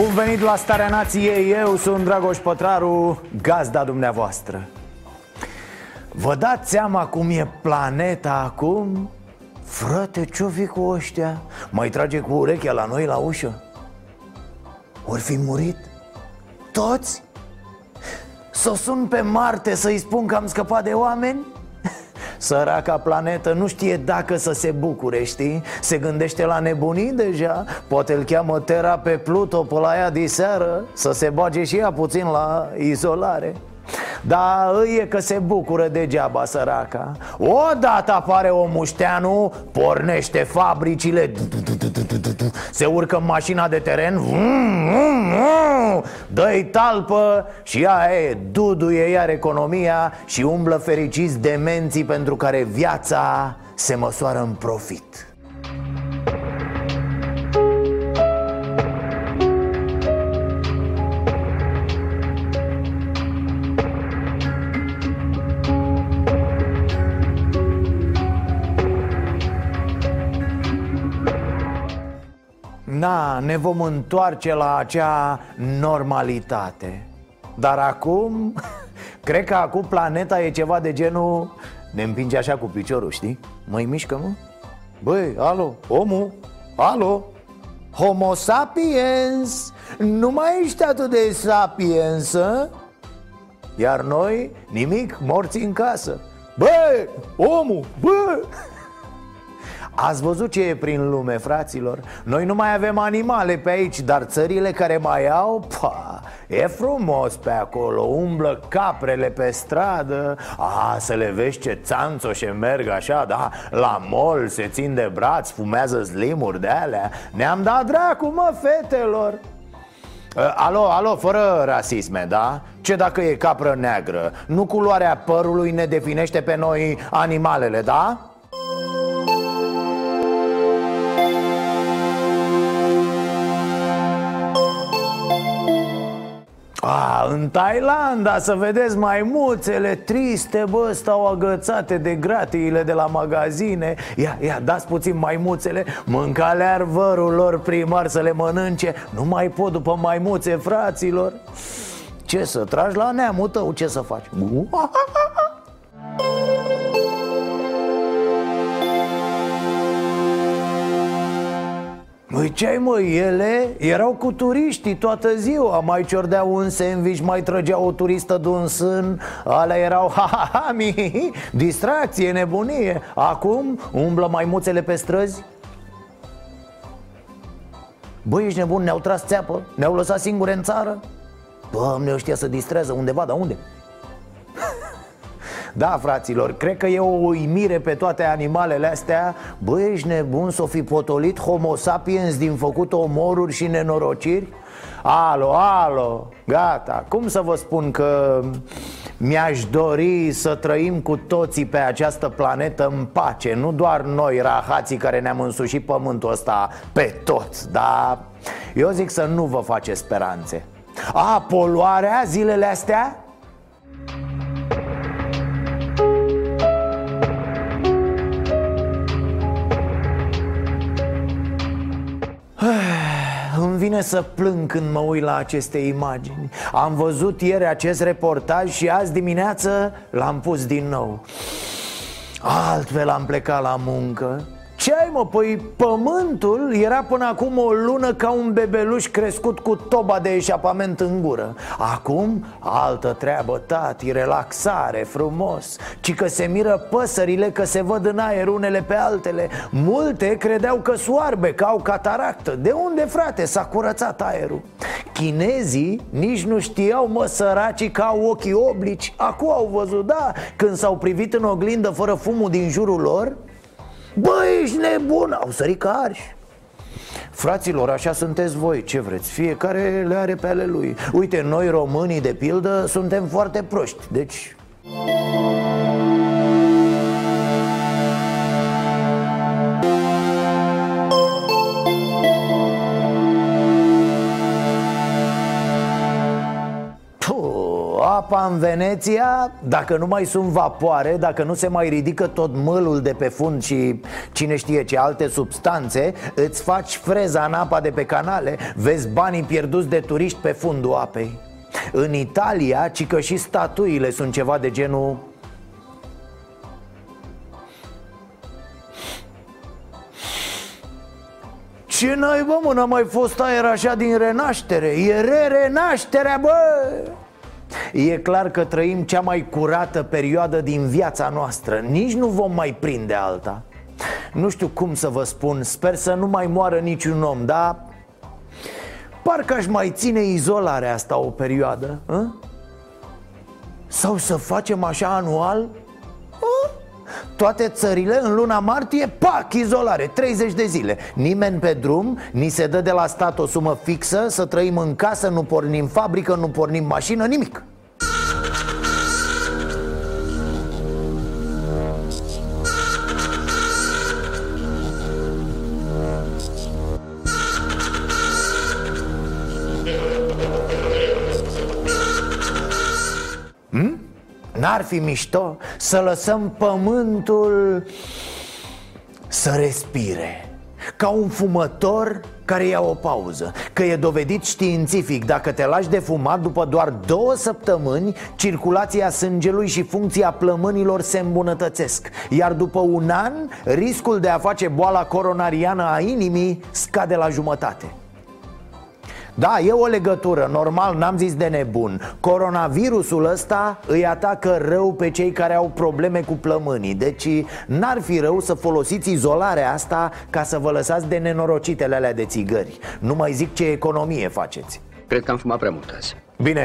Bun venit la Starea Nației, eu sunt Dragoș Pătraru, gazda dumneavoastră Vă dați seama cum e planeta acum? Frate, ce-o fi cu ăștia? Mai trage cu urechea la noi la ușă? Ori fi murit? Toți? Să sun pe Marte să-i spun că am scăpat de oameni? Săraca planetă nu știe dacă să se bucure, știi? Se gândește la nebunii deja Poate îl cheamă Terra pe Pluto pe la ea de seară Să se bage și ea puțin la izolare da, îi e că se bucură degeaba săraca. Odată apare o mușteanu Pornește fabricile. Se urcă în mașina de teren. Dă-i talpă și aia e Duduie iar economia Și umblă fericiți demenții Pentru care viața se măsoară în profit ne vom întoarce la acea normalitate Dar acum, cred că acum planeta e ceva de genul Ne împinge așa cu piciorul, știi? Măi mișcă, mă? Băi, alo, omul, alo Homo sapiens Nu mai ești atât de sapiensă? Iar noi, nimic, morți în casă Băi, omul, bă Ați văzut ce e prin lume, fraților? Noi nu mai avem animale pe aici, dar țările care mai au, pa, e frumos pe acolo Umblă caprele pe stradă A, să le vezi ce țanțoșe merg așa, da? La mol se țin de braț, fumează slimuri de alea Ne-am dat dracu, mă, fetelor Uh, alo, alo, fără rasisme, da? Ce dacă e capră neagră? Nu culoarea părului ne definește pe noi animalele, da? A, în Thailanda să vedeți maimuțele triste, bă, stau agățate de gratiile de la magazine. Ia, ia, dați puțin maimuțele, mânca lear vărul lor primar să le mănânce. Nu mai pot după maimuțe, fraților. Ce să tragi la neamul tău, ce să faci? Măi ce ai mă, ele? Erau cu turiștii toată ziua. Mai ciordeau un sandwich, mai trăgeau o turistă de un sân. Alea erau ha ha ha mi Distracție, nebunie. Acum umblă maimuțele pe străzi. Băi, ești nebun, ne-au tras țeapă? Ne-au lăsat singure în țară? Doamne, ăștia să distrează undeva, dar unde? Da, fraților, cred că e o uimire pe toate animalele astea Bă, ești nebun să fi potolit homo sapiens din făcut omoruri și nenorociri? Alo, alo, gata, cum să vă spun că mi-aș dori să trăim cu toții pe această planetă în pace Nu doar noi, rahații care ne-am însușit pământul ăsta pe toți Dar eu zic să nu vă faceți speranțe A, poluarea zilele astea? Îmi vine să plâng când mă uit la aceste imagini. Am văzut ieri acest reportaj și azi dimineață l-am pus din nou. Altfel am plecat la muncă ce ai mă? Păi pământul era până acum o lună ca un bebeluș crescut cu toba de eșapament în gură Acum altă treabă, tati, relaxare, frumos Ci că se miră păsările că se văd în aer unele pe altele Multe credeau că soarbe, că au cataractă De unde, frate, s-a curățat aerul? Chinezii nici nu știau, mă, săracii, că au ochii oblici Acum au văzut, da, când s-au privit în oglindă fără fumul din jurul lor Bă, ești nebun, au sărit ca arși. Fraților, așa sunteți voi, ce vreți? Fiecare le are pe ale lui. Uite, noi românii, de pildă, suntem foarte proști. Deci... apa în Veneția, dacă nu mai sunt vapoare, dacă nu se mai ridică tot mâlul de pe fund și cine știe ce alte substanțe, îți faci freza în apa de pe canale, vezi banii pierduți de turiști pe fundul apei. În Italia, ci că și statuile sunt ceva de genul Ce bă, mă, n-a mai fost aer așa din renaștere E re-renașterea, bă! E clar că trăim cea mai curată perioadă din viața noastră Nici nu vom mai prinde alta Nu știu cum să vă spun Sper să nu mai moară niciun om, dar Parcă aș mai ține izolarea asta o perioadă a? Sau să facem așa anual a? Toate țările în luna martie, pac, izolare, 30 de zile. Nimeni pe drum, ni se dă de la stat o sumă fixă Să trăim în casă, nu pornim fabrică, nu pornim mașină, nimic fi mișto să lăsăm pământul să respire. Ca un fumător care ia o pauză. Că e dovedit științific Dacă te lași de fumat după doar două săptămâni Circulația sângelui și funcția plămânilor se îmbunătățesc. Iar după un an, riscul de a face boala coronariană a inimii scade la jumătate da, e o legătură, normal, n-am zis de nebun. Coronavirusul ăsta îi atacă rău pe cei care au probleme cu plămânii Deci n-ar fi rău să folosiți izolarea asta ca să vă lăsați de nenorocitele alea de țigări. Nu mai zic ce economie faceți. Cred că am fumat prea mult azi. Bine,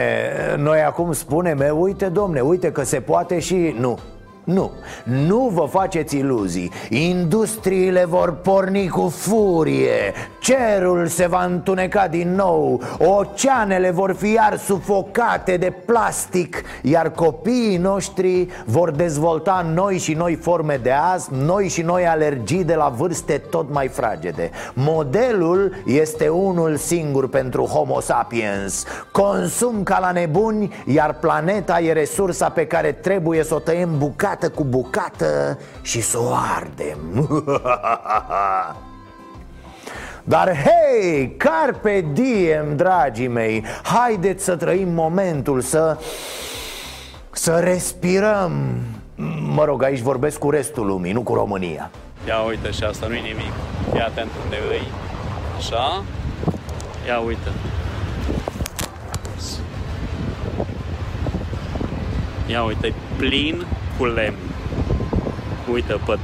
noi acum spunem, uite domne, uite că se poate și nu nu, nu vă faceți iluzii. Industriile vor porni cu furie. Cerul se va întuneca din nou. Oceanele vor fi iar sufocate de plastic Iar copiii noștri vor dezvolta noi și noi forme de azi Noi și noi alergii de la vârste tot mai fragede. Modelul este unul singur pentru Homo sapiens. Consum ca la nebuni Iar planeta e resursa pe care trebuie să o tăiem bucate bucată cu bucată și să o ardem. Dar hei, carpe diem, dragii mei Haideți să trăim momentul, să... Să respirăm. Mă rog, aici vorbesc cu restul lumii, nu cu România. Ia uite și asta nu-i nimic. Fii atent unde îi. Așa. Ia uite. Ia uite, plin cu lemn. Uite, păt.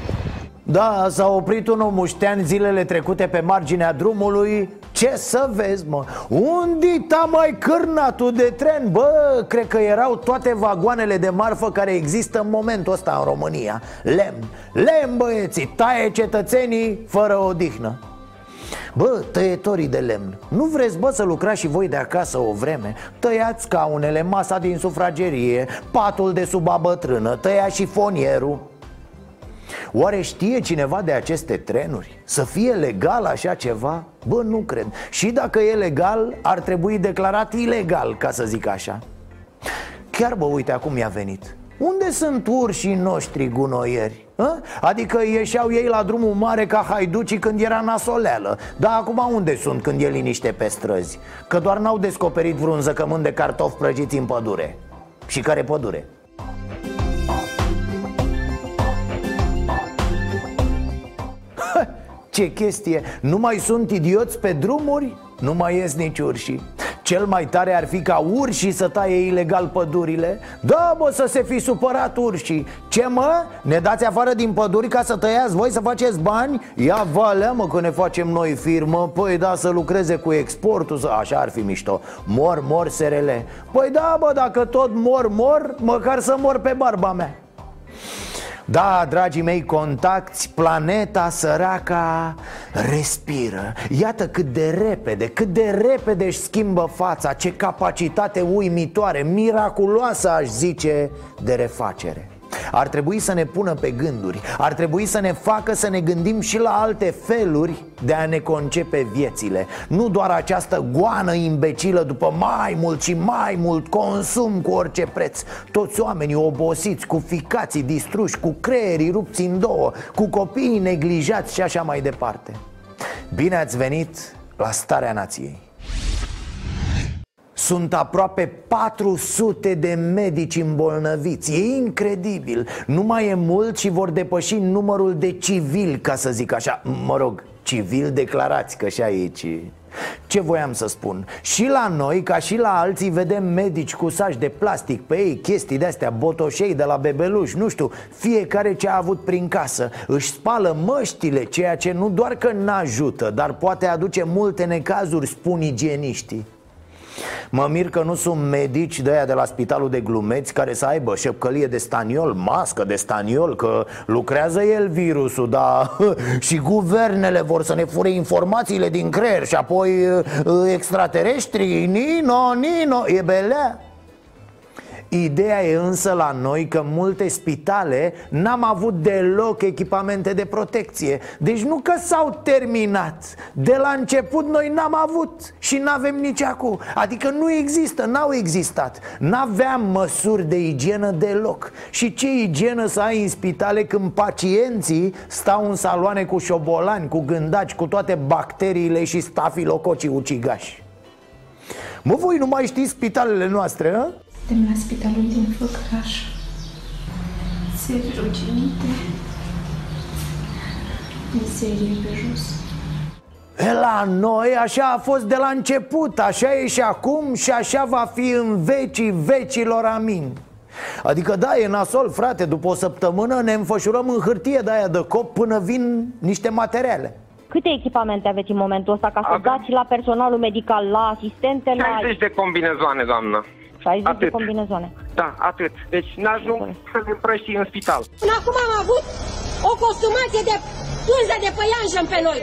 Da, s-a oprit un muștean zilele trecute pe marginea drumului Ce să vezi, mă? Unde ta mai cârnatul de tren? Bă, cred că erau toate vagoanele de marfă care există în momentul ăsta în România Lemn, lemn băieții, taie cetățenii fără odihnă Bă, tăietorii de lemn Nu vreți, bă, să lucrați și voi de acasă o vreme? Tăiați scaunele, masa din sufragerie Patul de sub bătrână Tăia și fonierul Oare știe cineva de aceste trenuri? Să fie legal așa ceva? Bă, nu cred Și dacă e legal, ar trebui declarat ilegal, ca să zic așa Chiar, bă, uite, acum mi-a venit unde sunt urșii noștri gunoieri? A? Adică ieșeau ei la drumul mare ca haiducii când era nasoleală Dar acum unde sunt când e liniște pe străzi? Că doar n-au descoperit vreun zăcământ de cartofi prăjiți în pădure Și care pădure? ce chestie! Nu mai sunt idioți pe drumuri? Nu mai ies nici urșii cel mai tare ar fi ca urșii să taie ilegal pădurile? Da, bă, să se fi supărat urșii. Ce, mă? Ne dați afară din păduri ca să tăiați voi, să faceți bani? Ia valea, mă, că ne facem noi firmă. Păi da, să lucreze cu exportul, să... așa ar fi mișto. Mor, mor, SRL Păi da, bă, dacă tot mor, mor, măcar să mor pe barba mea Da, dragii mei contacti, planeta săraca respiră. Iată cât de repede, cât de repede își schimbă fața Ce capacitate uimitoare, miraculoasă aș zice, de refacere ar trebui să ne pună pe gânduri. Ar trebui să ne facă să ne gândim și la alte feluri de a ne concepe viețile. Nu doar această goană imbecilă după mai mult și mai mult consum cu orice preț. Toți oamenii obosiți, cu ficații distruși, cu creierii rupți în două Cu copiii neglijați și așa mai departe. Bine ați venit la Starea Nației sunt aproape 400 de medici îmbolnăviți. E incredibil. Nu mai e mult și vor depăși numărul de civili, ca să zic așa. Mă rog, civil declarați, că și aici ce voiam să spun? Și la noi, ca și la alții, vedem medici cu saci de plastic pe ei Chestii de-astea, botoșei de la bebeluș, nu știu. Fiecare ce a avut prin casă. Își spală măștile, ceea ce nu doar că n-ajută Dar poate aduce multe necazuri, spun igieniștii Mă mir că nu sunt medici de aia de la spitalul de glumeți Care să aibă șepcălie de staniol, mască de staniol Că lucrează el virusul, dar și guvernele vor să ne fure informațiile din creier Și apoi uh, extraterestri, Nino, Nino, e belea Ideea e însă la noi că multe spitale n-am avut deloc echipamente de protecție. Deci nu că s-au terminat. De la început noi n-am avut și n-avem nici acum. Adică nu există, n-au existat. N-aveam măsuri de igienă deloc. Și ce igienă să ai în spitale când pacienții stau în saloane cu șobolani, cu gândaci, cu toate bacteriile și stafilococii ucigași? Mă, voi nu mai știți spitalele noastre, a? Suntem la spitalul din Făcraș. Țevi ruginite, mizerie pe jos. E la noi așa a fost de la început, așa e și acum și așa va fi în vecii vecilor, amin Adică da, e nasol, frate, după o săptămână ne înfășurăm în hârtie de aia de cop până vin niște materiale Câte echipamente aveți în momentul ăsta ca să Avem... dați la personalul medical, la asistente, 60 la... de combinezoane, doamnă 60 atât. de combinezoane. Da, atât. Deci n-ajung să le împrăști în spital. Până acum am avut o costumație de pânză de păianjă pe noi.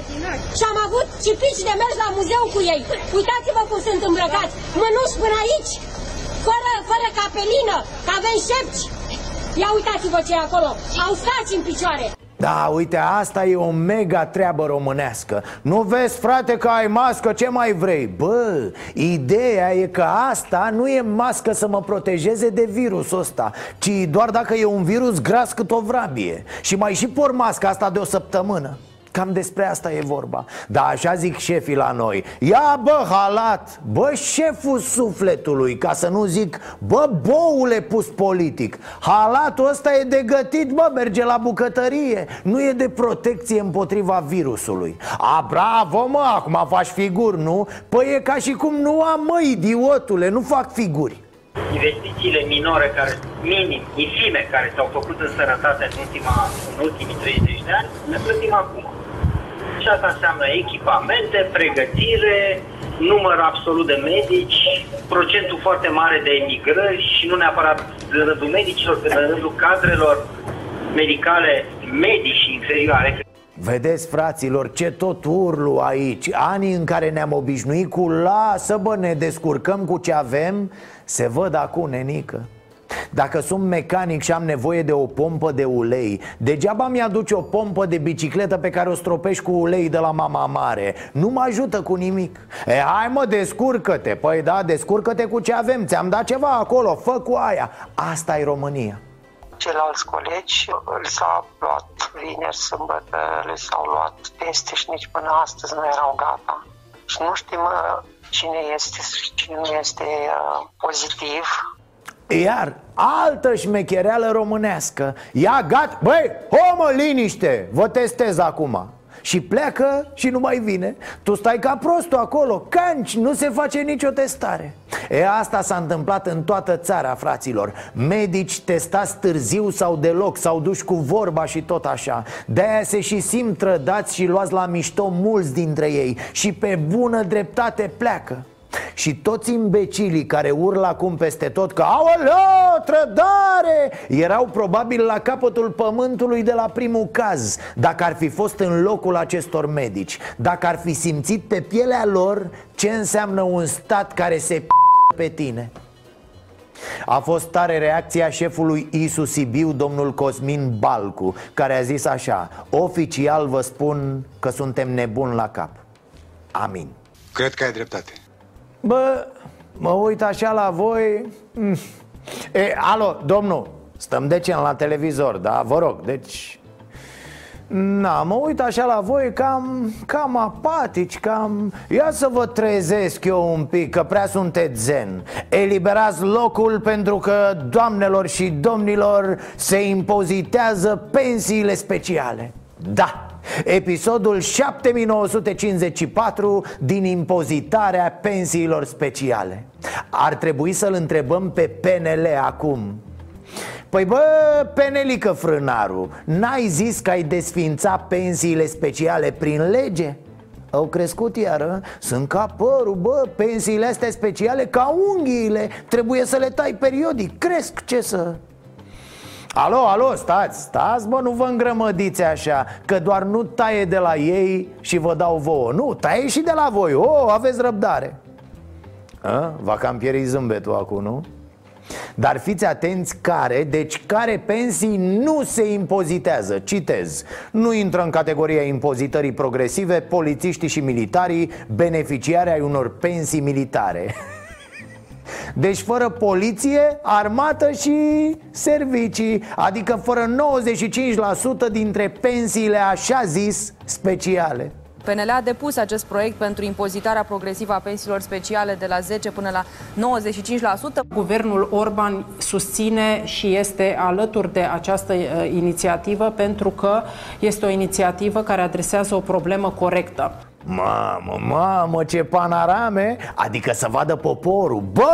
Și am avut și pici de mers la muzeu cu ei. Uitați-vă cum sunt îmbrăcați. Mânuși până aici, fără, fără capelină, că avem șepci. Ia uitați-vă ce e acolo. Au stați în picioare. Da, uite, asta e o mega treabă românească. Nu vezi, frate, că ai mască, ce mai vrei? Bă, ideea e că asta nu e mască să mă protejeze de virusul ăsta Ci doar dacă e un virus gras cât o vrabie. Și mai și por masca asta de o săptămână Cam despre asta e vorba. Da, așa zic șefii la noi. Ia bă, halat, bă, șeful sufletului Ca să nu zic, bă, boule pus politic. Halatul ăsta e de gătit, bă, merge la bucătărie. Nu e de protecție împotriva virusului. A, bravo, mă, acum faci figuri, nu? Păi e ca și cum nu am, mă, idiotule, nu fac figuri. Investițiile minore, care, minim, infime, care s-au făcut în sănătate în, ultima, în ultimii 30 de ani, le plătim acum. Și asta înseamnă echipamente, pregătire, număr absolut de medici, procentul foarte mare de emigrări și nu neapărat în rândul medicilor, cât în rândul cadrelor medicale medii și inferioare. Vedeți, fraților, ce tot urlu aici Anii în care ne-am obișnuit cu Lasă, bă, ne descurcăm cu ce avem Se văd acum, nenică dacă sunt mecanic și am nevoie de o pompă de ulei Degeaba mi-aduce o pompă de bicicletă pe care o stropești cu ulei de la mama mare. Nu mă ajută cu nimic. E, hai mă, descurcă-te. Păi da, descurcă-te cu ce avem. Ți-am dat ceva acolo, fă cu aia. Asta e România. Ceilalți colegi îl s-a luat vineri, sâmbătă, le s-au luat teste și nici până astăzi nu erau gata. Și nu știm uh, cine este și cine nu este uh, pozitiv iar altă șmechereală românească Ia gat, băi, homă, liniște, vă testez acum. Și pleacă și nu mai vine. Tu stai ca prostul acolo, canci, nu se face nicio testare. E asta s-a întâmplat în toată țara, fraților. Medici testați târziu sau deloc, sau duși cu vorba și tot așa. De-aia se și simt trădați și luați la mișto mulți dintre ei. Și pe bună dreptate pleacă Și toți imbecilii care urlă acum peste tot că Aoleo, trădare! Erau probabil la capătul pământului de la primul caz Dacă ar fi fost în locul acestor medici Dacă ar fi simțit pe pielea lor ce înseamnă un stat care se p- pe tine. A fost tare reacția șefului ISU Sibiu, domnul Cosmin Balcu Care a zis așa Oficial vă spun că suntem nebuni la cap. Amin. Cred că ai dreptate Bă, mă uit așa la voi mm. E, alo, domnul, stăm decent la televizor, da? Vă rog, deci Na, mă uit așa la voi cam, cam apatici, cam... Ia să vă trezesc eu un pic, că prea sunteți zen Eliberați locul pentru că, doamnelor și domnilor, se impozitează pensiile speciale Da, Episodul 7954 din impozitarea pensiilor speciale. Ar trebui să-l întrebăm pe PNL acum. Păi bă, Penelică Frânaru, n-ai zis că ai desfința pensiile speciale prin lege? Au crescut iară, sunt ca părul, bă, pensiile astea speciale ca unghiile Trebuie să le tai periodic, cresc, ce să... Alo, alo, stați, stați, bă, nu vă îngrămădiți așa Că doar nu taie de la ei și vă dau vouă. Nu, taie și de la voi, o, oh, aveți răbdare. A? Va cam pieri zâmbetul acum, nu? Dar fiți atenți care, deci care pensii nu se impozitează. Citez. Nu intră în categoria impozitării progresive Polițiștii și militarii beneficiari ai unor pensii militare Deci fără poliție, armată și servicii Adică fără 95% dintre pensiile așa zis speciale PNL a depus acest proiect pentru impozitarea progresivă a pensiilor speciale de la 10 până la 95%. Guvernul Orban susține și este alături de această uh, inițiativă pentru că este o inițiativă care adresează o problemă corectă. Mamă, mamă, ce panorame! Adică să vadă poporul. Bă,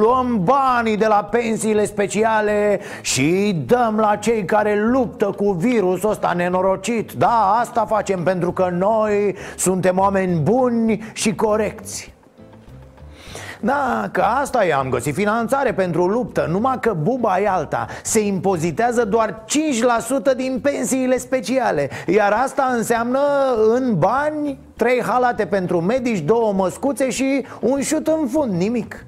luăm banii de la pensiile speciale Și dăm la cei care luptă cu virusul ăsta nenorocit. Da, asta facem pentru că noi suntem oameni buni și corecți da, că asta e, am găsit finanțare pentru luptă Numai că buba e alta. Se impozitează doar 5% din pensiile speciale Iar asta înseamnă în bani Trei halate pentru medici, două măscuțe și un șut în fund, nimic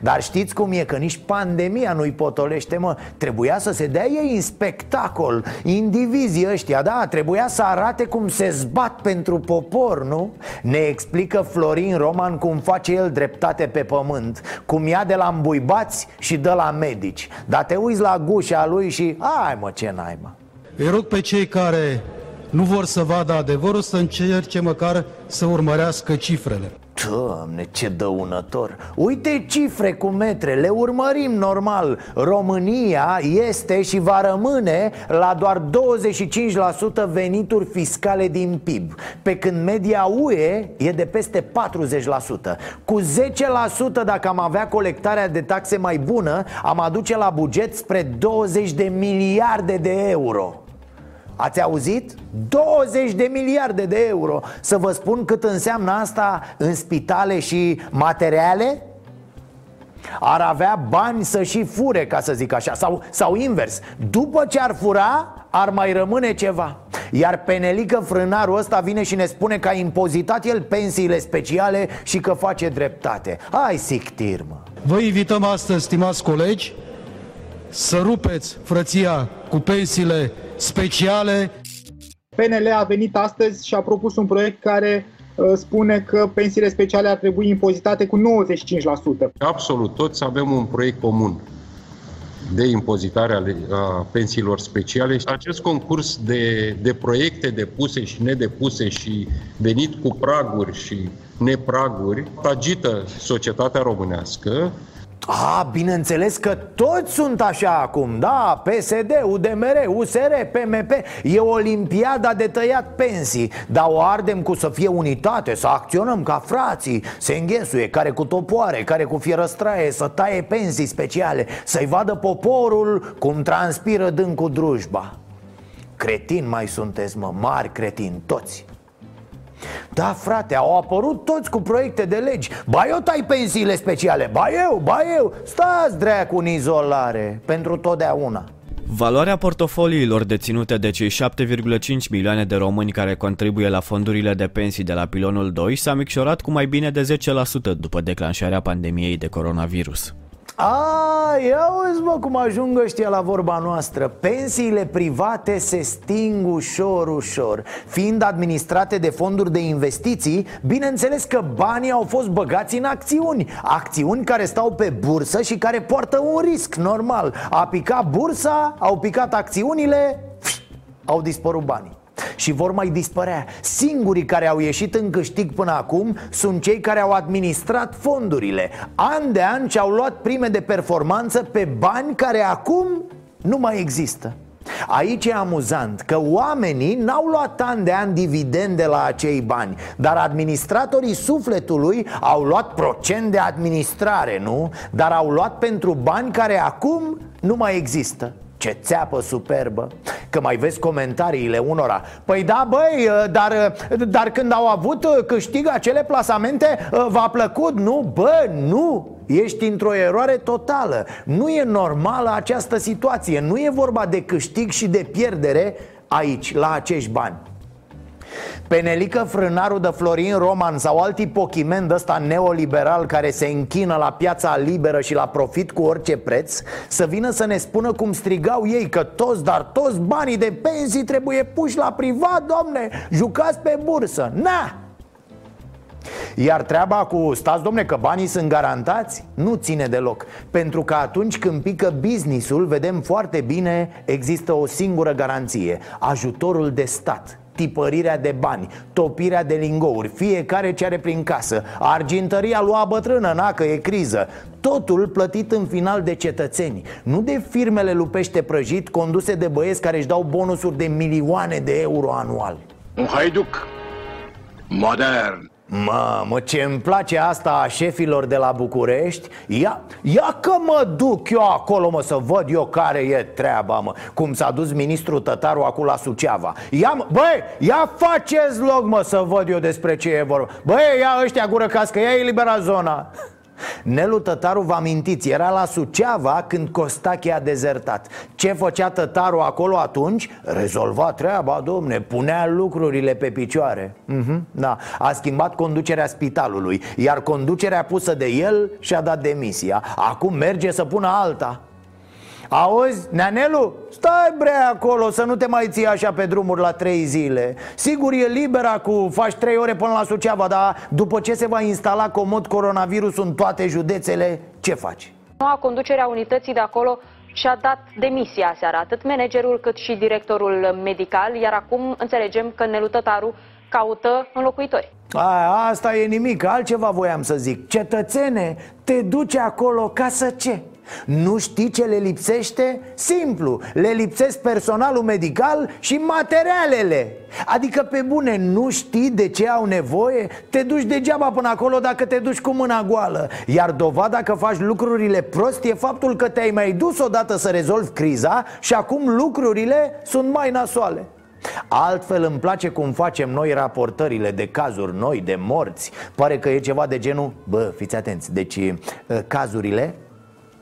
dar știți cum e, că nici pandemia nu-i potolește, mă. Trebuia să se dea ei în spectacol Indivizii ăștia, da, trebuia să arate cum se zbat pentru popor, nu? Ne explică Florin Roman cum face el dreptate pe pământ Cum ia de la îmbuibați și de la medici. Dar te uiți la gușa lui și, ai mă, ce n-ai, mă. Îi rog pe cei care nu vor să vadă adevărul să încerce măcar să urmărească cifrele. Doamne, ce dăunător! Uite cifre cu metre, le urmărim normal. România este și va rămâne la doar 25% venituri fiscale din PIB Pe când media UE e de peste 40% Cu 10% dacă am avea colectarea de taxe mai bună Am aduce la buget spre 20 de miliarde de euro Ați auzit? 20 de miliarde de euro. Să vă spun cât înseamnă asta în spitale și materiale? Ar avea bani să și fure, ca să zic așa Sau, sau invers. După ce ar fura, ar mai rămâne ceva. Iar Penelică Frânarul ăsta vine și ne spune că a impozitat el pensiile speciale Și că face dreptate. Hai sictir, mă. Vă invităm astăzi, stimați colegi Să rupeți frăția cu pensiile speciale. PNL a venit astăzi și a propus un proiect care uh, spune că pensiile speciale ar trebui impozitate cu 95%. Absolut, toți avem un proiect comun de impozitare a pensiilor speciale. Acest concurs de, de proiecte depuse și nedepuse și venit cu praguri și nepraguri agită societatea românească a, bineînțeles că toți sunt așa acum, da, PSD, UDMR, USR, PMP E olimpiada de tăiat pensii. Dar o ardem cu să fie unitate, să acționăm ca frații. Se înghesuie, care cu topoare, care cu fierăstraie Să taie pensii speciale Să-i vadă poporul cum transpiră dând cu drujba. Cretin mai sunteți, mă, mari cretin, toți Da, frate, au apărut toți cu proiecte de legi. Ba eu tai pensiile speciale, ba eu, ba eu. Stați dracu în izolare, pentru totdeauna. Valoarea portofoliilor deținute de cei 7,5 milioane de români care contribuie la fondurile de pensii de la pilonul 2 s-a micșorat cu mai bine de 10% după declanșarea pandemiei de coronavirus. A, ia uzi mă cum ajung ăștia la vorba noastră. Pensiile private se sting ușor, ușor. Fiind administrate de fonduri de investiții Bineînțeles că banii au fost băgați în acțiuni. Acțiuni care stau pe bursă și care poartă un risc normal. A picat bursa, au picat acțiunile, au dispărut banii și vor mai dispărea. Singurii care au ieșit în câștig până acum sunt cei care au administrat fondurile. An de an și-au luat prime de performanță pe bani care acum nu mai există. Aici e amuzant că oamenii n-au luat an de an dividende la acei bani Dar administratorii sufletului au luat procent de administrare, nu? Dar au luat pentru bani care acum nu mai există ce țeapă superbă Că mai vezi comentariile unora. Păi da băi, dar, dar când au avut câștig acele plasamente V-a plăcut? Nu, bă, nu. Ești într-o eroare totală. Nu e normală această situație. Nu e vorba de câștig și de pierdere aici, la acești bani Penelică Frânaru de Florin Roman sau alt ipochimen ăsta neoliberal care se închină la piața liberă și la profit cu orice preț Să vină să ne spună cum strigau ei că toți, dar toți banii de pensii trebuie puși la privat, domne Jucați pe bursă, na! Iar treaba cu stați domne că banii sunt garantați? Nu ține deloc Pentru că atunci când pică businessul vedem foarte bine există o singură garanție Ajutorul de stat tipărirea de bani, topirea de lingouri, fiecare ce are prin casă, argintăria lua bătrână, na, că e criză. Totul plătit în final de cetățeni. Nu de firmele lupește prăjit conduse de băieți care își dau bonusuri de milioane de euro anual. Un haiduc modern Mamă, ce îmi place asta a șefilor de la București. Ia, ia că mă duc eu acolo, mă, să văd eu care e treaba, mă. Cum s-a dus ministrul Tătaru acum la Suceava. Ia, mă, băi, ia faceți loc, mă, să văd eu despre ce e vorba. Băi, ia ăștia gură cască, ia elibera zona Nelu Tătaru, vă amintiți, era la Suceava când Costache a dezertat. Ce făcea Tătaru acolo atunci? Rezolva treaba, domne, punea lucrurile pe picioare. Uh-huh, Da, a schimbat conducerea spitalului Iar conducerea pusă de el și-a dat demisia. Acum merge să pună alta Auzi, Neanelu, stai bre acolo să nu te mai ții așa pe drumuri la trei zile Sigur e libera cu faci trei ore până la Suceava Dar după ce se va instala comod coronavirus în toate județele, ce faci? Noua conducerea unității de acolo și-a dat demisia seara, atât managerul cât și directorul medical Iar acum înțelegem că Nelu Tătaru caută înlocuitori a, Asta e nimic, altceva voiam să zic Cetățene, te duci acolo ca să ce? Nu știi ce le lipsește? Simplu, le lipsesc personalul medical și materialele. Adică pe bune, nu știi de ce au nevoie? Te duci degeaba până acolo dacă te duci cu mâna goală. Iar dovada că faci lucrurile prost e faptul că te-ai mai dus odată să rezolvi criza Și acum lucrurile sunt mai nasoale. Altfel îmi place cum facem noi raportările de cazuri noi, de morți. Pare că e ceva de genul, bă, fiți atenți, deci eh, cazurile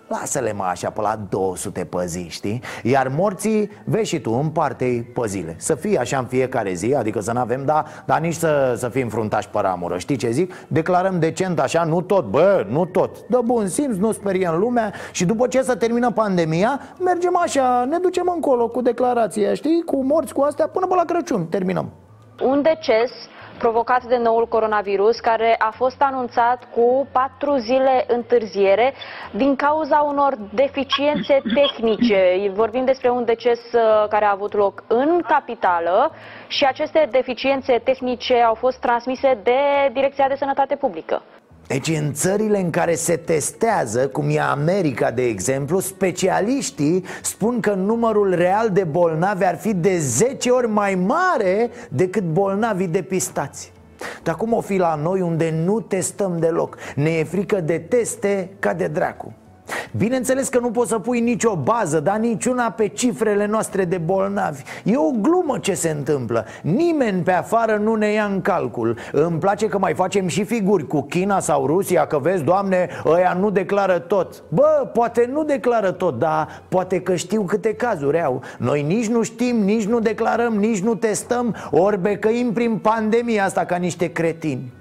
Lasă-le mă așa pe la 200 pe zi, știi? Iar morții, vezi și tu, împarte-i pe zile Să fie așa în fiecare zi, adică să nu avem, da, dar nici să, să fim fruntași pe ramură Știi ce zic? Declarăm decent așa, nu tot, bă, nu tot Dă bun simț, nu speriem lumea Și după ce să termină pandemia, mergem așa, ne ducem încolo cu declarația, știi? Cu morți, cu astea, până pe la Crăciun, terminăm Un deces provocat de noul coronavirus, care a fost anunțat cu patru zile întârziere din cauza unor deficiențe tehnice. Vorbim despre un deces uh, care a avut loc în capitală și aceste deficiențe tehnice au fost transmise de Direcția de Sănătate Publică. Deci în țările în care se testează, cum e America de exemplu, specialiștii spun că numărul real de bolnavi ar fi de 10 ori mai mare decât bolnavii depistați. Dar cum o fi la noi unde nu testăm deloc? Ne e frică de teste ca de dracu. Bineînțeles că nu poți să pui nicio bază, dar niciuna pe cifrele noastre de bolnavi. E o glumă ce se întâmplă. Nimeni pe afară nu ne ia în calcul. Îmi place că mai facem și figuri cu China sau Rusia Că vezi, doamne, ăia nu declară tot. Bă, poate nu declară tot, dar poate că știu câte cazuri au. Noi nici nu știm, nici nu declarăm, nici nu testăm Ori becăim prin pandemia asta ca niște cretini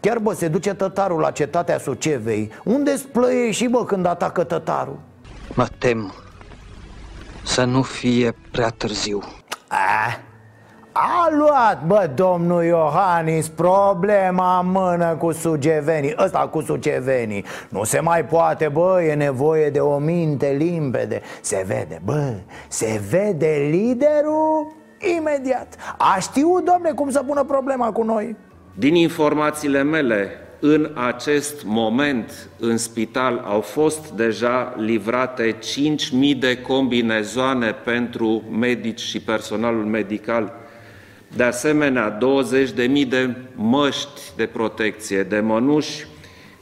Chiar bă, se duce tătarul la cetatea Sucevei. Unde splăie și bă când atacă tătarul? Mă tem să nu fie prea târziu. A, a luat, bă, domnul Iohannis problema în mână cu sugevenii Ăsta cu sugevenii Nu se mai poate, bă, e nevoie de o minte limpede. Se vede, bă, se vede liderul imediat. A știut, domne, cum să pună problema cu noi Din informațiile mele, în acest moment în spital au fost deja livrate 5.000 de combinezoane pentru medici și personalul medical, de asemenea 20.000 de măști de protecție, de mănuși,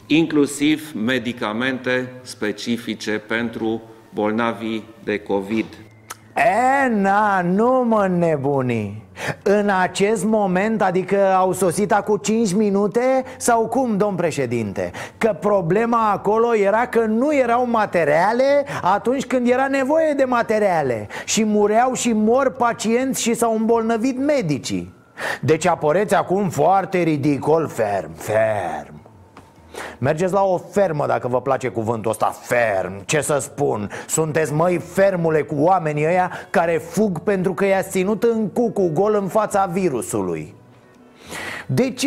inclusiv medicamente specifice pentru bolnavii de COVID. E, na, nu mă nebuni. În acest moment, adică au sosit acum 5 minute Sau cum, domn președinte? Că problema acolo era că nu erau materiale Atunci când era nevoie de materiale Și mureau și mor pacienți și s-au îmbolnăvit medicii. Deci apăreți acum foarte ridicol, ferm, ferm Mergeți la o fermă dacă vă place cuvântul ăsta ferm. Ce să spun? Sunteți măi fermule cu oamenii ăia Care fug pentru că i-a ținut în cucu gol în fața virusului. Deci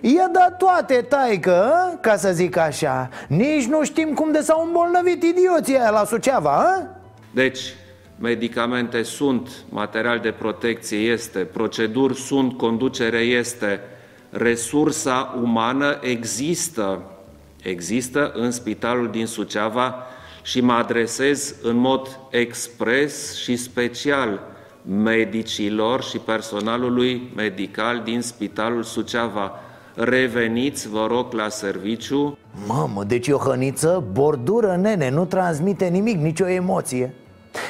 e de toate, taică, ca să zic așa. Nici nu știm cum de s-au îmbolnăvit idioții aia la Suceava, a? Deci, medicamente sunt, material de protecție este, proceduri sunt, conducere este, resursa umană există, există în spitalul din Suceava și mă adresez în mod expres și special medicilor și personalului medical din spitalul Suceava. Reveniți, vă rog, la serviciu. Mamă, deci o hăniță bordură, nene, nu transmite nimic, nicio emoție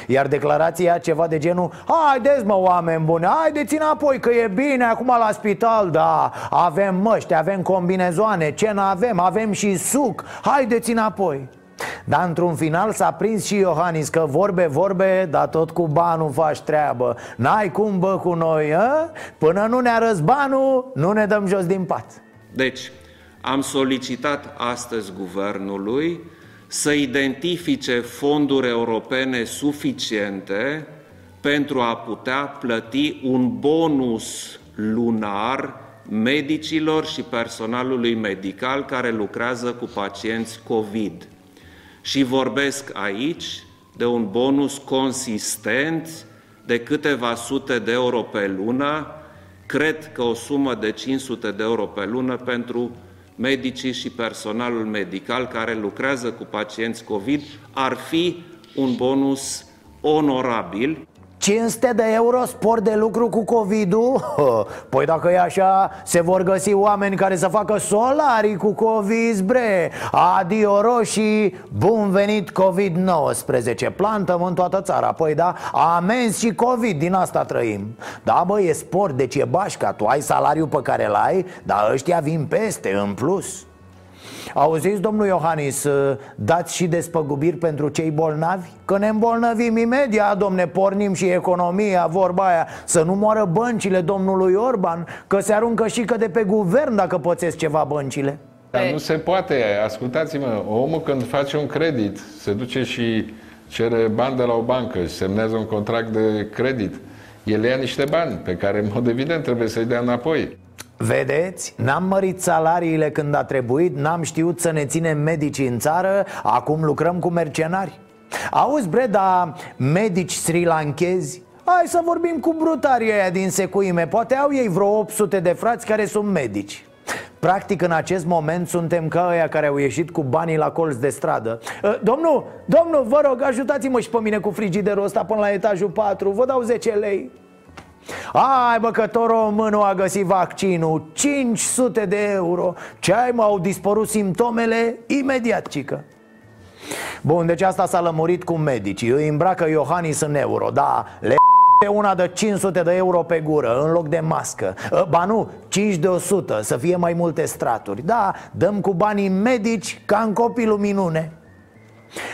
iar declarația ceva de genul Haideți mă oameni buni, haideți înapoi că e bine acum la spital. Da, avem măști, avem combinezoane, ce n-avem, avem și suc. Haideți înapoi. Dar într-un final s-a prins și Iohannis că vorbe, vorbe, dar tot cu banul faci treabă. N-ai cum bă cu noi, a? Până nu ne arăți banul, nu ne dăm jos din pat. Deci, am solicitat astăzi guvernului să identifice fonduri europene suficiente pentru a putea plăti un bonus lunar medicilor și personalului medical care lucrează cu pacienți COVID. Și vorbesc aici de un bonus consistent de câteva sute de euro pe lună, cred că o sumă de 500 de euro pe lună pentru medicii și personalul medical care lucrează cu pacienți COVID ar fi un bonus onorabil 500 de euro spor de lucru cu COVID-ul? Păi dacă e așa, se vor găsi oameni care să facă solarii cu COVID, bre. Adio roșii, bun venit COVID-19. Plantăm în toată țara, păi da, amenzi și COVID, din asta trăim. Da, bă, e sport, deci e bașca, tu ai salariul pe care l ai, dar ăștia vin peste, în plus Auziți, domnul Iohannis, uh, dați și despăgubiri pentru cei bolnavi? Că ne îmbolnăvim imediat, domne, pornim și economia, vorba aia Să nu moară băncile domnului Orban Că se aruncă și că de pe guvern dacă pățesc ceva băncile Dar nu se poate, ascultați-mă, omul când face un credit se duce și cere bani de la o bancă și semnează un contract de credit el ia niște bani pe care, în mod evident, trebuie să-i dea înapoi. Vedeți? N-am mărit salariile când a trebuit N-am știut să ne ținem medici în țară Acum lucrăm cu mercenari. Auzi, bre, dar medici sri lankezi Hai să vorbim cu brutarii aia din secuime. Poate au ei vreo 800 de frați care sunt medici. Practic în acest moment suntem ca aia care au ieșit cu banii la colț de stradă. Domnul, domnul, vă rog, ajutați-mă și pe mine cu frigiderul ăsta până la etajul 4 Vă dau 10 lei Hai bă că tot românul a găsit vaccinul. 500 de euro. Ce ai mă, au dispărut simptomele? Imediat, cică. Bun, deci asta s-a lămurit cu medicii. Îi îmbracă Iohannis în euro, da, le pe una de 500 de euro pe gură în loc de mască. Ă, Ba nu, 5 de 100, să fie mai multe straturi. Da, dăm cu banii medici ca în copilul minune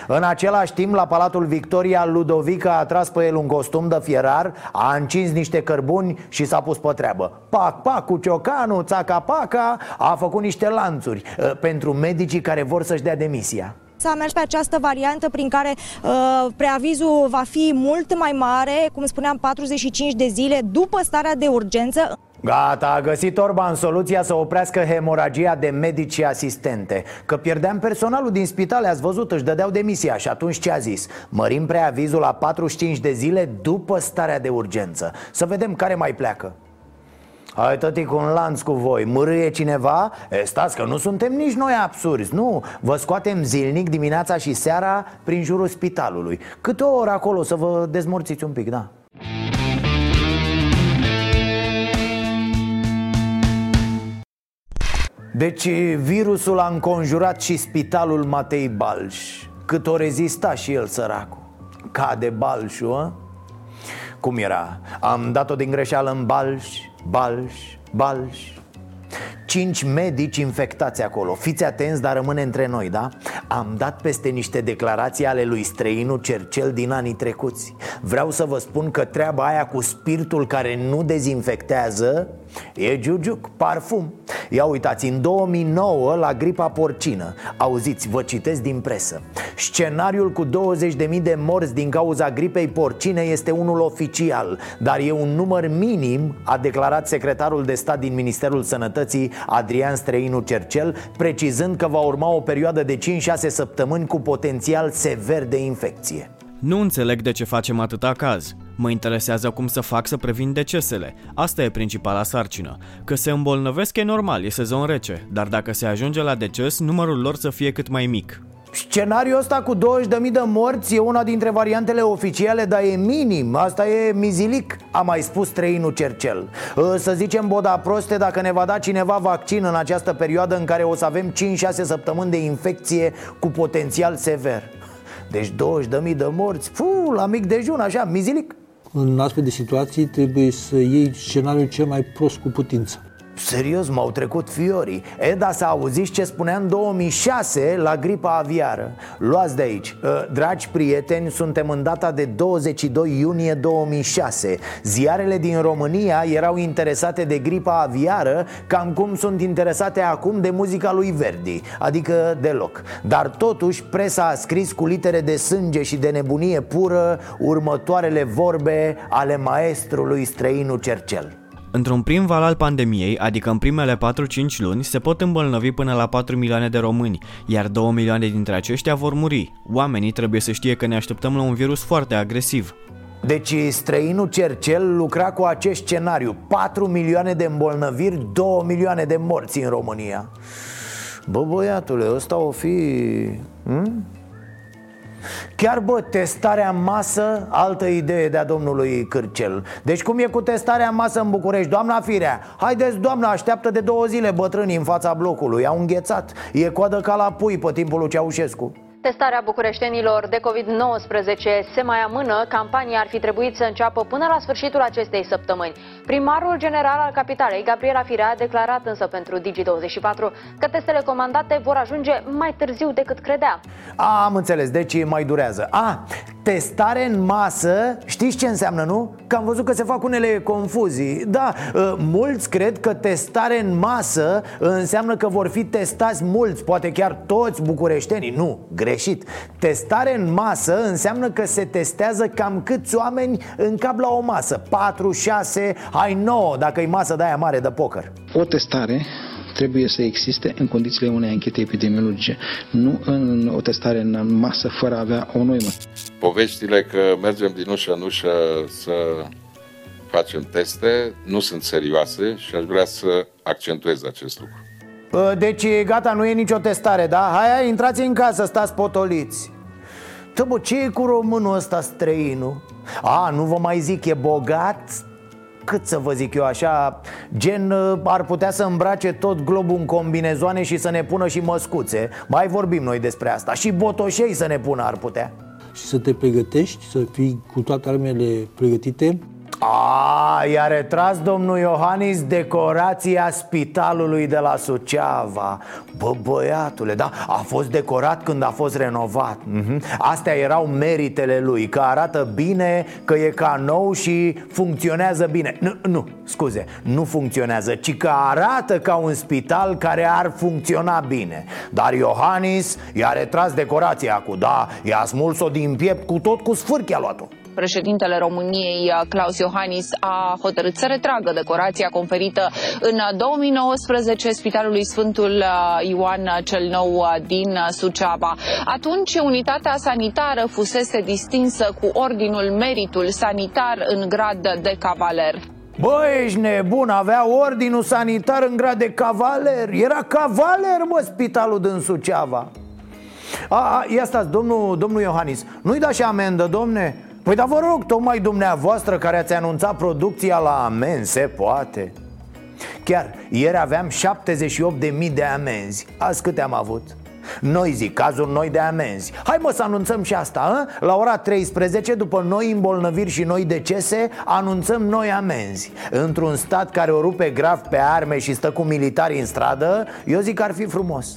în același timp, la Palatul Victoria, Ludovica a tras pe el un costum de fierar A încins niște cărbuni și s-a pus pe treabă Pac, pac, cu ciocanul, țaca, paca A făcut niște lanțuri uh, Pentru medicii care vor să-și dea demisia S-a mers pe această variantă prin care uh, preavizul va fi mult mai mare, cum spuneam, 45 de zile după starea de urgență. Gata, a găsit Orban soluția să oprească hemoragia de medici și asistente. Că pierdeam personalul din spitale, ați văzut, își dădeau demisia Și atunci ce a zis? Mărim preavizul la 45 de zile după starea de urgență. Să vedem care mai pleacă. Hai tăti cu un lanț cu voi. Mârâie cineva? E, stați că nu suntem nici noi absurzi. Nu, vă scoatem zilnic dimineața și seara Prin jurul spitalului. Câte o oră acolo să vă dezmorțiți un pic, da Deci virusul a înconjurat și spitalul Matei Balș Cât o rezista și el săracul Cade Balșul, a? Cum era? Am dat-o din greșeală în Balș, Balș, Balș Cinci medici infectați acolo Fiți atenți, dar rămâne între noi, da? Am dat peste niște declarații ale lui străinul Cercel din anii trecuți Vreau să vă spun că treaba aia cu spiritul care nu dezinfectează E giugiuc, parfum. Ia uitați, în 2009 la gripa porcină. Auziți, vă citesc din presă. Scenariul cu 20.000 de morți din cauza gripei porcine este unul oficial Dar e un număr minim, a declarat secretarul de stat din Ministerul Sănătății Adrian Străinu Cercel Precizând că va urma o perioadă de 5-6 săptămâni cu potențial sever de infecție. Nu înțeleg de ce facem atâta caz. Mă interesează cum să fac să previn decesele. Asta e principala sarcină. Că se îmbolnăvesc e normal, e sezon rece, dar dacă se ajunge la deces, numărul lor să fie cât mai mic. Scenariul ăsta cu 20.000 de morți e una dintre variantele oficiale, dar e minim, asta e mizilic, a mai spus străinul Cercel Ă, Să zicem boda proste dacă ne va da cineva vaccin în această perioadă în care o să avem 5-6 săptămâni de infecție cu potențial sever Deci 20.000 de morți, fu, la mic dejun, așa, mizilic În astfel de situații trebuie să iei scenariul cel mai prost cu putință. Serios, m-au trecut fiorii. E, dar să auziți ce spunea în 2006 la gripa aviară. Luați de aici. Ă, Dragi prieteni, suntem în data de 22 iunie 2006 Ziarele din România erau interesate de gripa aviară Cam cum sunt interesate acum de muzica lui Verdi Adică deloc. Dar totuși presa a scris cu litere de sânge și de nebunie pură Următoarele vorbe ale maestrului străinu Cercel Într-un prim val al pandemiei, adică în primele 4-5 luni, se pot îmbolnăvi până la 4 milioane de români, iar 2 milioane dintre aceștia vor muri. Oamenii trebuie să știe că ne așteptăm la un virus foarte agresiv. Deci străinul Cercel lucra cu acest scenariu 4 milioane de îmbolnăviri, 2 milioane de morți în România Bă, băiatule, ăsta o fi... Hm? Chiar bă, testarea în masă, altă idee de-a domnului Cârcel. Deci cum e cu testarea în masă în București? Doamna Firea, haideți doamna, așteaptă de două zile bătrânii în fața blocului. Au înghețat, e coadă ca la pui pe timpul lui Ceaușescu Testarea bucureștenilor de COVID-19 se mai amână. Campania ar fi trebuit să înceapă până la sfârșitul acestei săptămâni. Primarul general al capitalei, Gabriela Firea, a declarat însă pentru Digi24 că testele comandate vor ajunge mai târziu decât credea. A, am înțeles, deci mai durează A, testare în masă, știți ce înseamnă, nu? Că am văzut că se fac unele confuzii Da, ă, mulți cred că testare în masă înseamnă că vor fi testați mulți, poate chiar toți bucureștenii Nu, greșit Testare în masă înseamnă că se testează cam câți oameni încap la o masă 4, 6, hai 9 dacă e masă de aia mare de poker O testare trebuie să existe în condițiile unei anchete epidemiologice, nu în o testare în masă fără a avea o noimă. Poveștile că mergem din ușă în ușă să facem teste nu sunt serioase și aș vrea să accentuez acest lucru. Ă, Deci gata, nu e nicio testare, da? Hai, hai, intrați în casă, stați potoliți Tă, bă, ce e cu românul ăsta străinul? A, nu vă mai zic, e bogat? cât să vă zic eu așa Gen uh, ar putea să îmbrace tot globul în combinezoane și să ne pună și măscuțe Mai vorbim noi despre asta Și botoșei să ne pună ar putea Și să te pregătești, să fii cu toate armele pregătite a, i-a retras domnul Iohannis decorația spitalului de la Suceava. Bă, băiatule, da, a fost decorat când a fost renovat. Uh-huh. Astea erau meritele lui, că arată bine, că e ca nou și funcționează bine. Nu, nu scuze, nu funcționează, ci că arată ca un spital care ar funcționa bine. Dar Iohannis i-a retras decorația cu, da, i-a smuls-o din piept cu tot cu sfârchia luat-o Președintele României, Claus Iohannis, a hotărât să retragă decorația conferită în 2019 Spitalului Sfântul Ioan cel Nou din Suceava. Atunci, unitatea sanitară fusese distinsă cu Ordinul Meritul Sanitar în grad de cavaler. Bă, ești nebun, avea ordinul sanitar în grad de cavaler Era cavaler, mă, spitalul din Suceava a, a, ia stați, domnul, domnul Iohannis Nu-i da și amendă, domne? Păi da vă rog, tocmai dumneavoastră care ați anunțat producția la amen, se poate. Chiar, ieri aveam 78.000 de amenzi. Azi câte am avut? Noi zic, cazuri noi de amenzi. Hai mă să anunțăm și asta, a? La ora 13, după noi îmbolnăviri și noi decese Anunțăm noi amenzi. Într-un stat care o rupe grav pe arme și stă cu militari în stradă Eu zic că ar fi frumos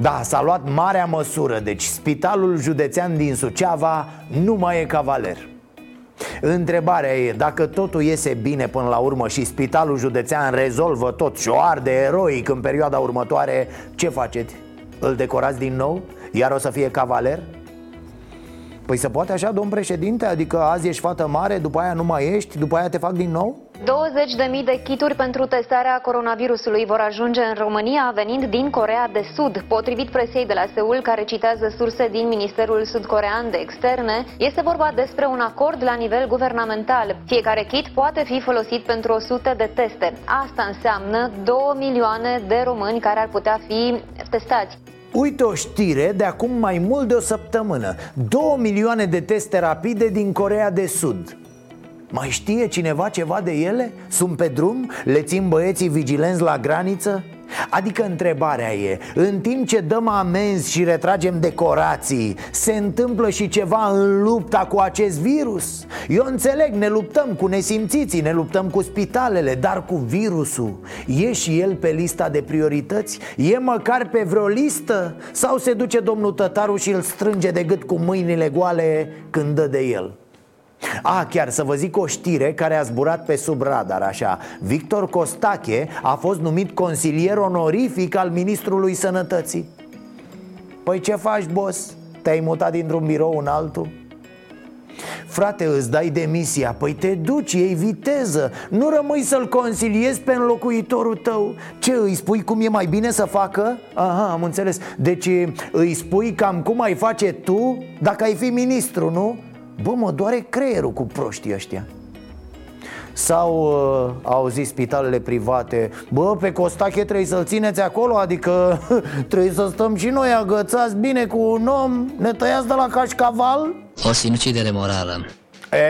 da, s-a luat marea măsură, deci spitalul județean din Suceava nu mai e cavaler Întrebarea e, dacă totul iese bine până la urmă și spitalul județean rezolvă tot și o arde eroic în perioada următoare, ce faceți? Îl decorați din nou? Iar o să fie cavaler? Păi se poate așa, domn președinte? Adică azi ești fată mare, după aia nu mai ești, după aia te fac din nou? 20.000 de kituri pentru testarea coronavirusului vor ajunge în România venind din Corea de Sud. Potrivit presiei de la Seul, care citează surse din Ministerul Sudcorean de Externe, este vorba despre un acord la nivel guvernamental. Fiecare kit poate fi folosit pentru 100 de teste. Asta înseamnă 2 milioane de români care ar putea fi testați. Uite o știre de acum mai mult de o săptămână 2 milioane de teste rapide din Corea de Sud mai știe cineva ceva de ele? Sunt pe drum? Le țin băieții vigilenți la graniță? Adică întrebarea e, în timp ce dăm amenzi și retragem decorații Se întâmplă și ceva în lupta cu acest virus? Eu înțeleg, ne luptăm cu nesimțiții, ne luptăm cu spitalele Dar cu virusul, e și el pe lista de priorități? E măcar pe vreo listă? Sau se duce domnul Tătaru și îl strânge de gât cu mâinile goale când dă de el? A, chiar să vă zic o știre care a zburat pe sub radar așa Victor Costache a fost numit consilier onorific al Ministrului Sănătății Păi ce faci, boss? Te-ai mutat dintr-un birou în altul? Frate, îți dai demisia, păi te duci, ei viteză Nu rămâi să-l consiliezi pe înlocuitorul tău Ce, îi spui cum e mai bine să facă? Aha, am înțeles Deci îi spui cam cum ai face tu dacă ai fi ministru, nu? Bă, mă doare creierul cu proștii ăștia sau uh, au zis spitalele private Bă, pe Costache trebuie să-l țineți acolo Adică trebuie să stăm și noi agățați bine cu un om Ne tăiați de la cașcaval? O sinucidere morală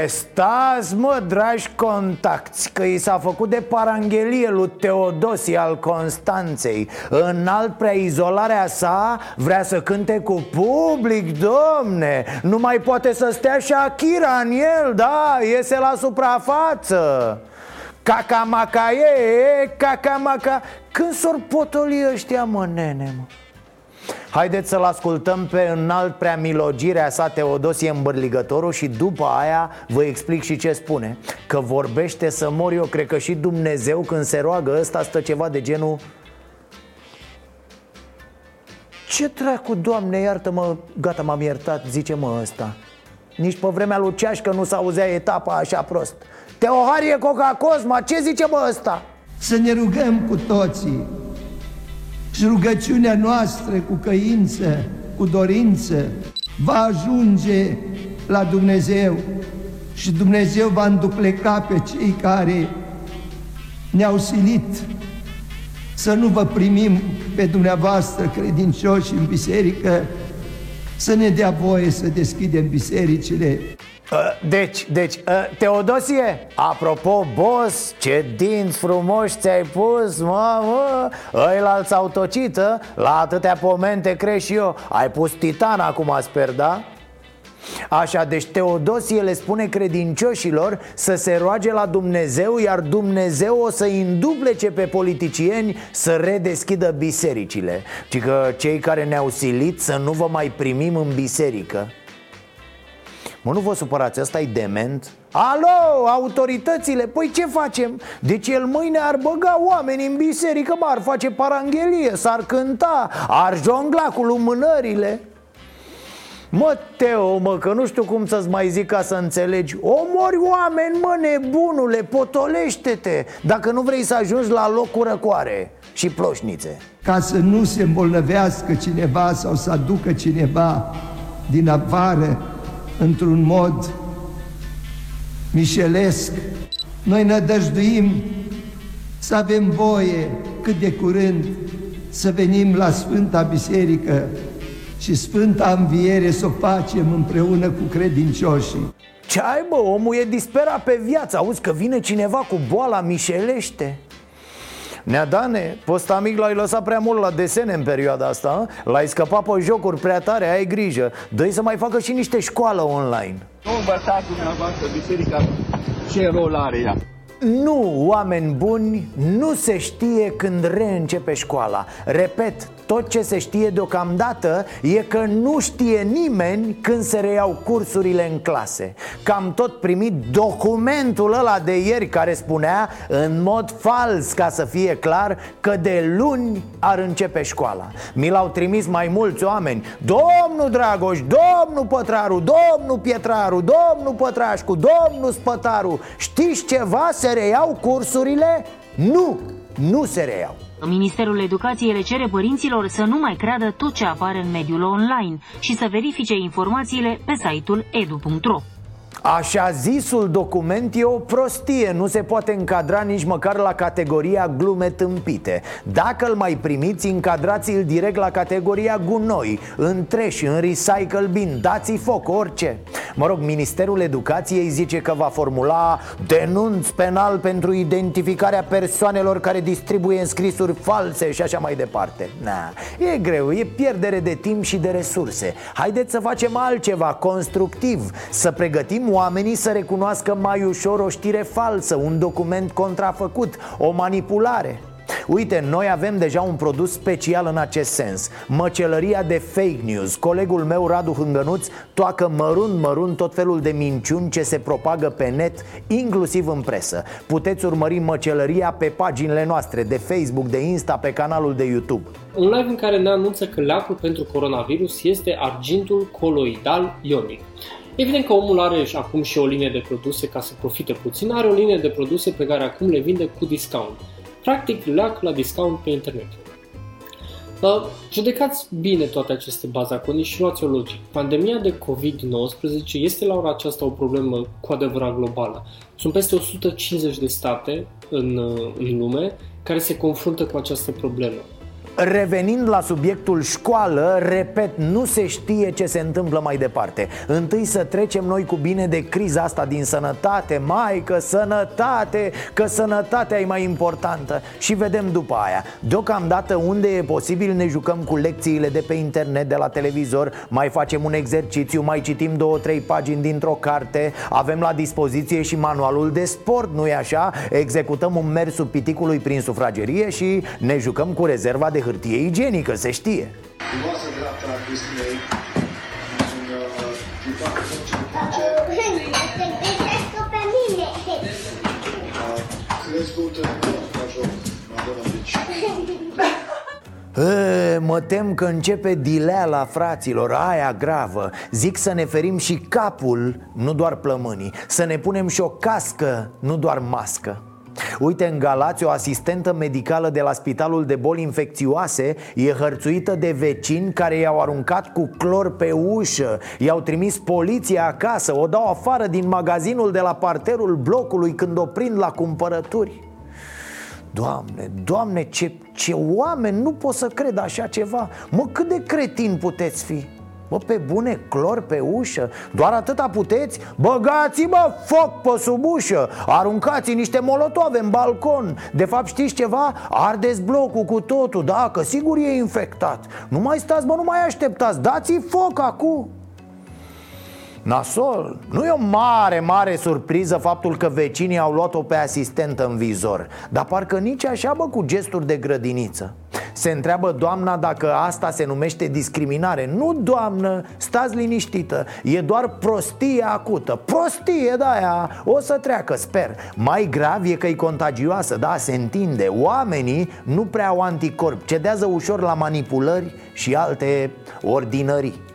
Stați mă, dragi contacti, că i s-a făcut de paranghelie lui Teodosie al Constanței. Înalt prea izolarea sa vrea să cânte cu public, domne. Nu mai poate să stea și Achira în el, da, iese la suprafață. Cacamaca e, cacamaca. Când s-or potoli ăștia, mă, nene, mă Haideți să-l ascultăm pe înalt preamilogirea sa Teodosie Îmbărligătorul Și după aia vă explic și ce spune. Că vorbește să mor eu, cred că și Dumnezeu când se roagă ăsta stă ceva de genul Ce dracu, Doamne, iartă-mă, gata, m-am iertat, zice mă ăsta. Nici pe vremea lui Ceașcă nu s-auzea etapa așa prost. Teoharie Coca Cosma, ce zice mă ăsta? Să ne rugăm cu toții și rugăciunea noastră cu căință, cu dorință, va ajunge la Dumnezeu și Dumnezeu va îndupleca pe cei care ne-au silit. Să nu vă primim pe dumneavoastră credincioși în biserică, să ne dea voie să deschidem bisericile. Uh, Deci, deci, uh, Teodosie, apropo, boss, ce dinți frumoși ți-ai pus, mă, mă Ăilalți autocită, la atâtea pomente crezi și eu. Ai pus titan acum, sper, da? Așa, deci Teodosie le spune credincioșilor să se roage la Dumnezeu Iar Dumnezeu o să înduplece pe politicieni să redeschidă bisericile. Ci că cei care ne-au silit să nu vă mai primim în biserică Mă, nu vă supărați, ăsta e dement? Alo, autoritățile, păi ce facem? Deci el mâine ar băga oameni în biserică, mă, ar face paranghelie, s-ar cânta, ar jongla cu lumânările Mă, Teo, mă, că nu știu cum să-ți mai zic ca să înțelegi Omori oameni, mă, nebunule, potolește-te Dacă nu vrei să ajungi la loc cu răcoare și ploșnițe Ca să nu se îmbolnăvească cineva sau să aducă cineva din afară într-un mod mișelesc, noi nădăjduim să avem voie cât de curând să venim la Sfânta Biserică și Sfânta Înviere să o facem împreună cu credincioșii. Ce ai, bă, omul e disperat pe viață. Auzi că vine cineva cu boala mișelește Neadane, pe ăsta mic l-ai lăsat prea mult la desene în perioada asta a? L-ai scăpat pe jocuri prea tare, ai grijă dă să mai facă și niște școală online Nu învățați dumneavoastră biserica ce rol are ea. Nu, oameni buni, nu se știe când reîncepe școala Repet, tot ce se știe deocamdată e că nu știe nimeni când se reiau cursurile în clase Că am tot primit documentul ăla de ieri care spunea în mod fals, ca să fie clar, că de luni ar începe școala Mi l-au trimis mai mulți oameni Domnul Dragoș, domnul Pătraru, domnul Pietraru, domnul Pătrașcu, domnul Spătaru Știți ceva? Se reiau cursurile? Nu, nu se reiau Ministerul Educației le cere părinților să nu mai creadă tot ce apare în mediul online și să verifice informațiile pe site-ul edu.ro. Așa zisul document e o prostie Nu se poate încadra nici măcar la categoria glume tâmpite. Dacă îl mai primiți, încadrați-l direct la categoria gunoi În trash, în recycle bin, dați-i foc, orice. Mă rog, Ministerul Educației zice că va formula denunț penal pentru identificarea persoanelor care distribuie înscrisuri false și așa mai departe. Na, e greu, e pierdere de timp și de resurse. Haideți să facem altceva constructiv Să pregătim oamenii să recunoască mai ușor o știre falsă, un document contrafăcut, o manipulare. Uite, noi avem deja un produs special în acest sens Măcelăria de fake news. Colegul meu, Radu Hângănuț, toacă mărunt, mărunt tot felul de minciuni ce se propagă pe net, inclusiv în presă. Puteți urmări măcelăria pe paginile noastre de Facebook, de Insta, pe canalul de YouTube. Un live în care ne anunță că leacul pentru coronavirus este argintul coloidal ionic. Evident că omul are și acum și o linie de produse ca să profite puțin, are o linie de produse pe care acum le vinde cu discount. Practic, leac la discount pe internet. Dar judecați bine toate aceste bazaconi și luați-o logic. Pandemia de COVID-19 este la ora aceasta o problemă cu adevărat globală. Sunt peste 150 de state în, în lume care se confruntă cu această problemă. Revenind la subiectul școală, repet, nu se știe ce se întâmplă mai departe. Întâi să trecem noi cu bine de criza asta din sănătate. Mai că sănătate, că sănătatea e mai importantă. Și vedem după aia. Deocamdată unde e posibil ne jucăm cu lecțiile de pe internet, de la televizor Mai facem un exercițiu, mai citim două, trei pagini dintr-o carte Avem la dispoziție și manualul de sport, nu-i așa? Executăm un mers sub piticului prin sufragerie și ne jucăm cu rezerva de hârtie igienică, se știe Frumoasă dreapta a Cristinei. Un uh, tipar ce pe mine. crescut în ca joc. Adonovici. E, mă tem că începe dileala fraților, aia gravă Zic să ne ferim și capul, nu doar plămânii Să ne punem și o cască, nu doar mască Uite, în Galați, o asistentă medicală de la Spitalul de Boli Infecțioase e hărțuită de vecini care i-au aruncat cu clor pe ușă. I-au trimis poliția acasă, o dau afară din magazinul de la parterul blocului când o prind la cumpărături. Doamne, Doamne, ce, ce oameni, nu pot să cred așa ceva. Mă, cât de cretin puteți fi? Bă, pe bune, clor pe ușă? Doar atâta puteți? Băgați-mă foc pe sub ușă! Aruncați niște molotove în balcon! De fapt știți ceva? Ardeți blocul cu totul Da, că sigur e infectat. Nu mai stați, bă, nu mai așteptați. Dați-i foc acum Nasol, nu e o mare, mare surpriză faptul că vecinii au luat-o pe asistentă în vizor Dar parcă nici așa, bă, cu gesturi de grădiniță. Se întreabă doamna dacă asta se numește discriminare. Nu, doamnă, stați liniștită E doar prostie acută. Prostie, da, aia, o să treacă, sper. Mai grav e că e contagioasă, da, se întinde. Oamenii nu prea au anticorp Cedează ușor la manipulări și alte ordinării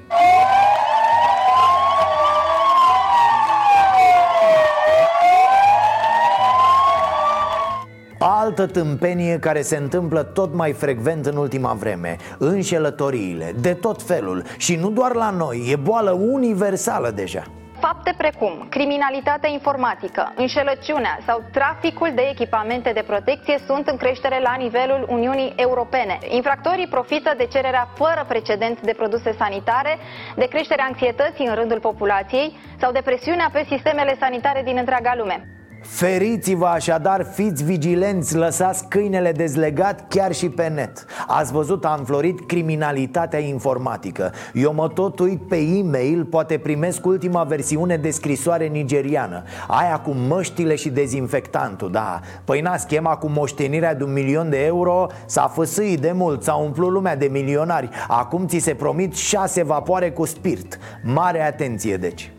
Altă tâmpenie care se întâmplă tot mai frecvent în ultima vreme Înșelătoriile, de tot felul Și nu doar la noi, e boală universală deja Fapte precum criminalitatea informatică, înșelăciunea sau traficul de echipamente de protecție sunt în creștere la nivelul Uniunii Europene. Infractorii profită de cererea fără precedent de produse sanitare, de creșterea anxietății în rândul populației sau de presiunea pe sistemele sanitare din întreaga lume. Feriți-vă așadar, fiți vigilenți, lăsați câinele dezlegat chiar și pe net. Ați văzut, a înflorit criminalitatea informatică. Eu mă tot uit pe e-mail, poate primesc ultima versiune de scrisoare nigeriană. Aia cu măștile și dezinfectantul, da. Păi na, schema cu moștenirea de un milion de euro s-a făsâit de mult, s-a umplut lumea de milionari. Acum ți se promit șase vapoare cu spirit. Mare atenție deci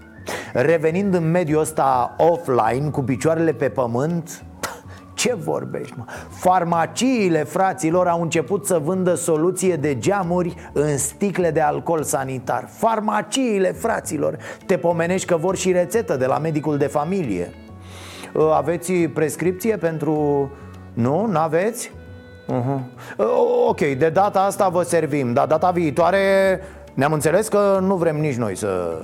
Revenind în mediul ăsta offline, cu picioarele pe pământ ce vorbești, mă? Farmaciile, fraților, au început să vândă soluție de geamuri în sticle de alcool sanitar Farmaciile, fraților Te pomenești că vor și rețetă de la medicul de familie Aveți prescripție pentru... Nu? N-aveți? Uh-huh. Ok, de data asta vă servim Dar data viitoare ne-am înțeles că nu vrem nici noi să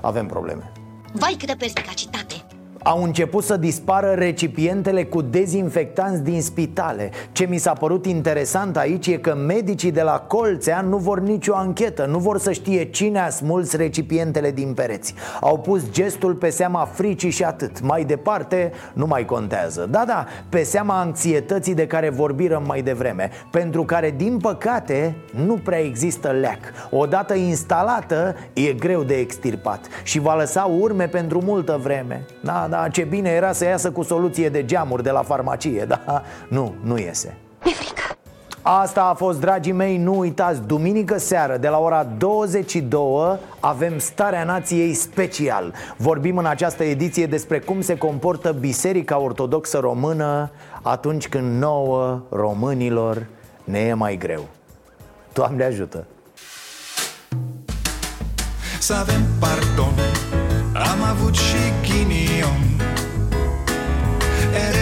avem probleme Vai câtă perspicacitate! Au început să dispară recipientele cu dezinfectanți din spitale. Ce mi s-a părut interesant aici e că medicii de la Colțea nu vor nicio anchetă Nu vor să știe cine a smuls recipientele din pereți. Au pus gestul pe seama fricii și atât. Mai departe nu mai contează. Da, da, pe seama anxietății de care vorbirăm mai devreme Pentru care, din păcate, nu prea există leac. Odată instalată, e greu de extirpat Și va lăsa urme pentru multă vreme. Da, da, ce bine era să iasă cu soluție de geamuri de la farmacie Da, nu, nu iese. Mi-e frică. Asta a fost, dragii mei, nu uitați, duminică seară, de la ora 22, avem Starea Nației special. Vorbim în această ediție despre cum se comportă Biserica Ortodoxă Română atunci când nouă, românilor, ne e mai greu. Doamne ajută! Să avem pardon. Am avut și ghinion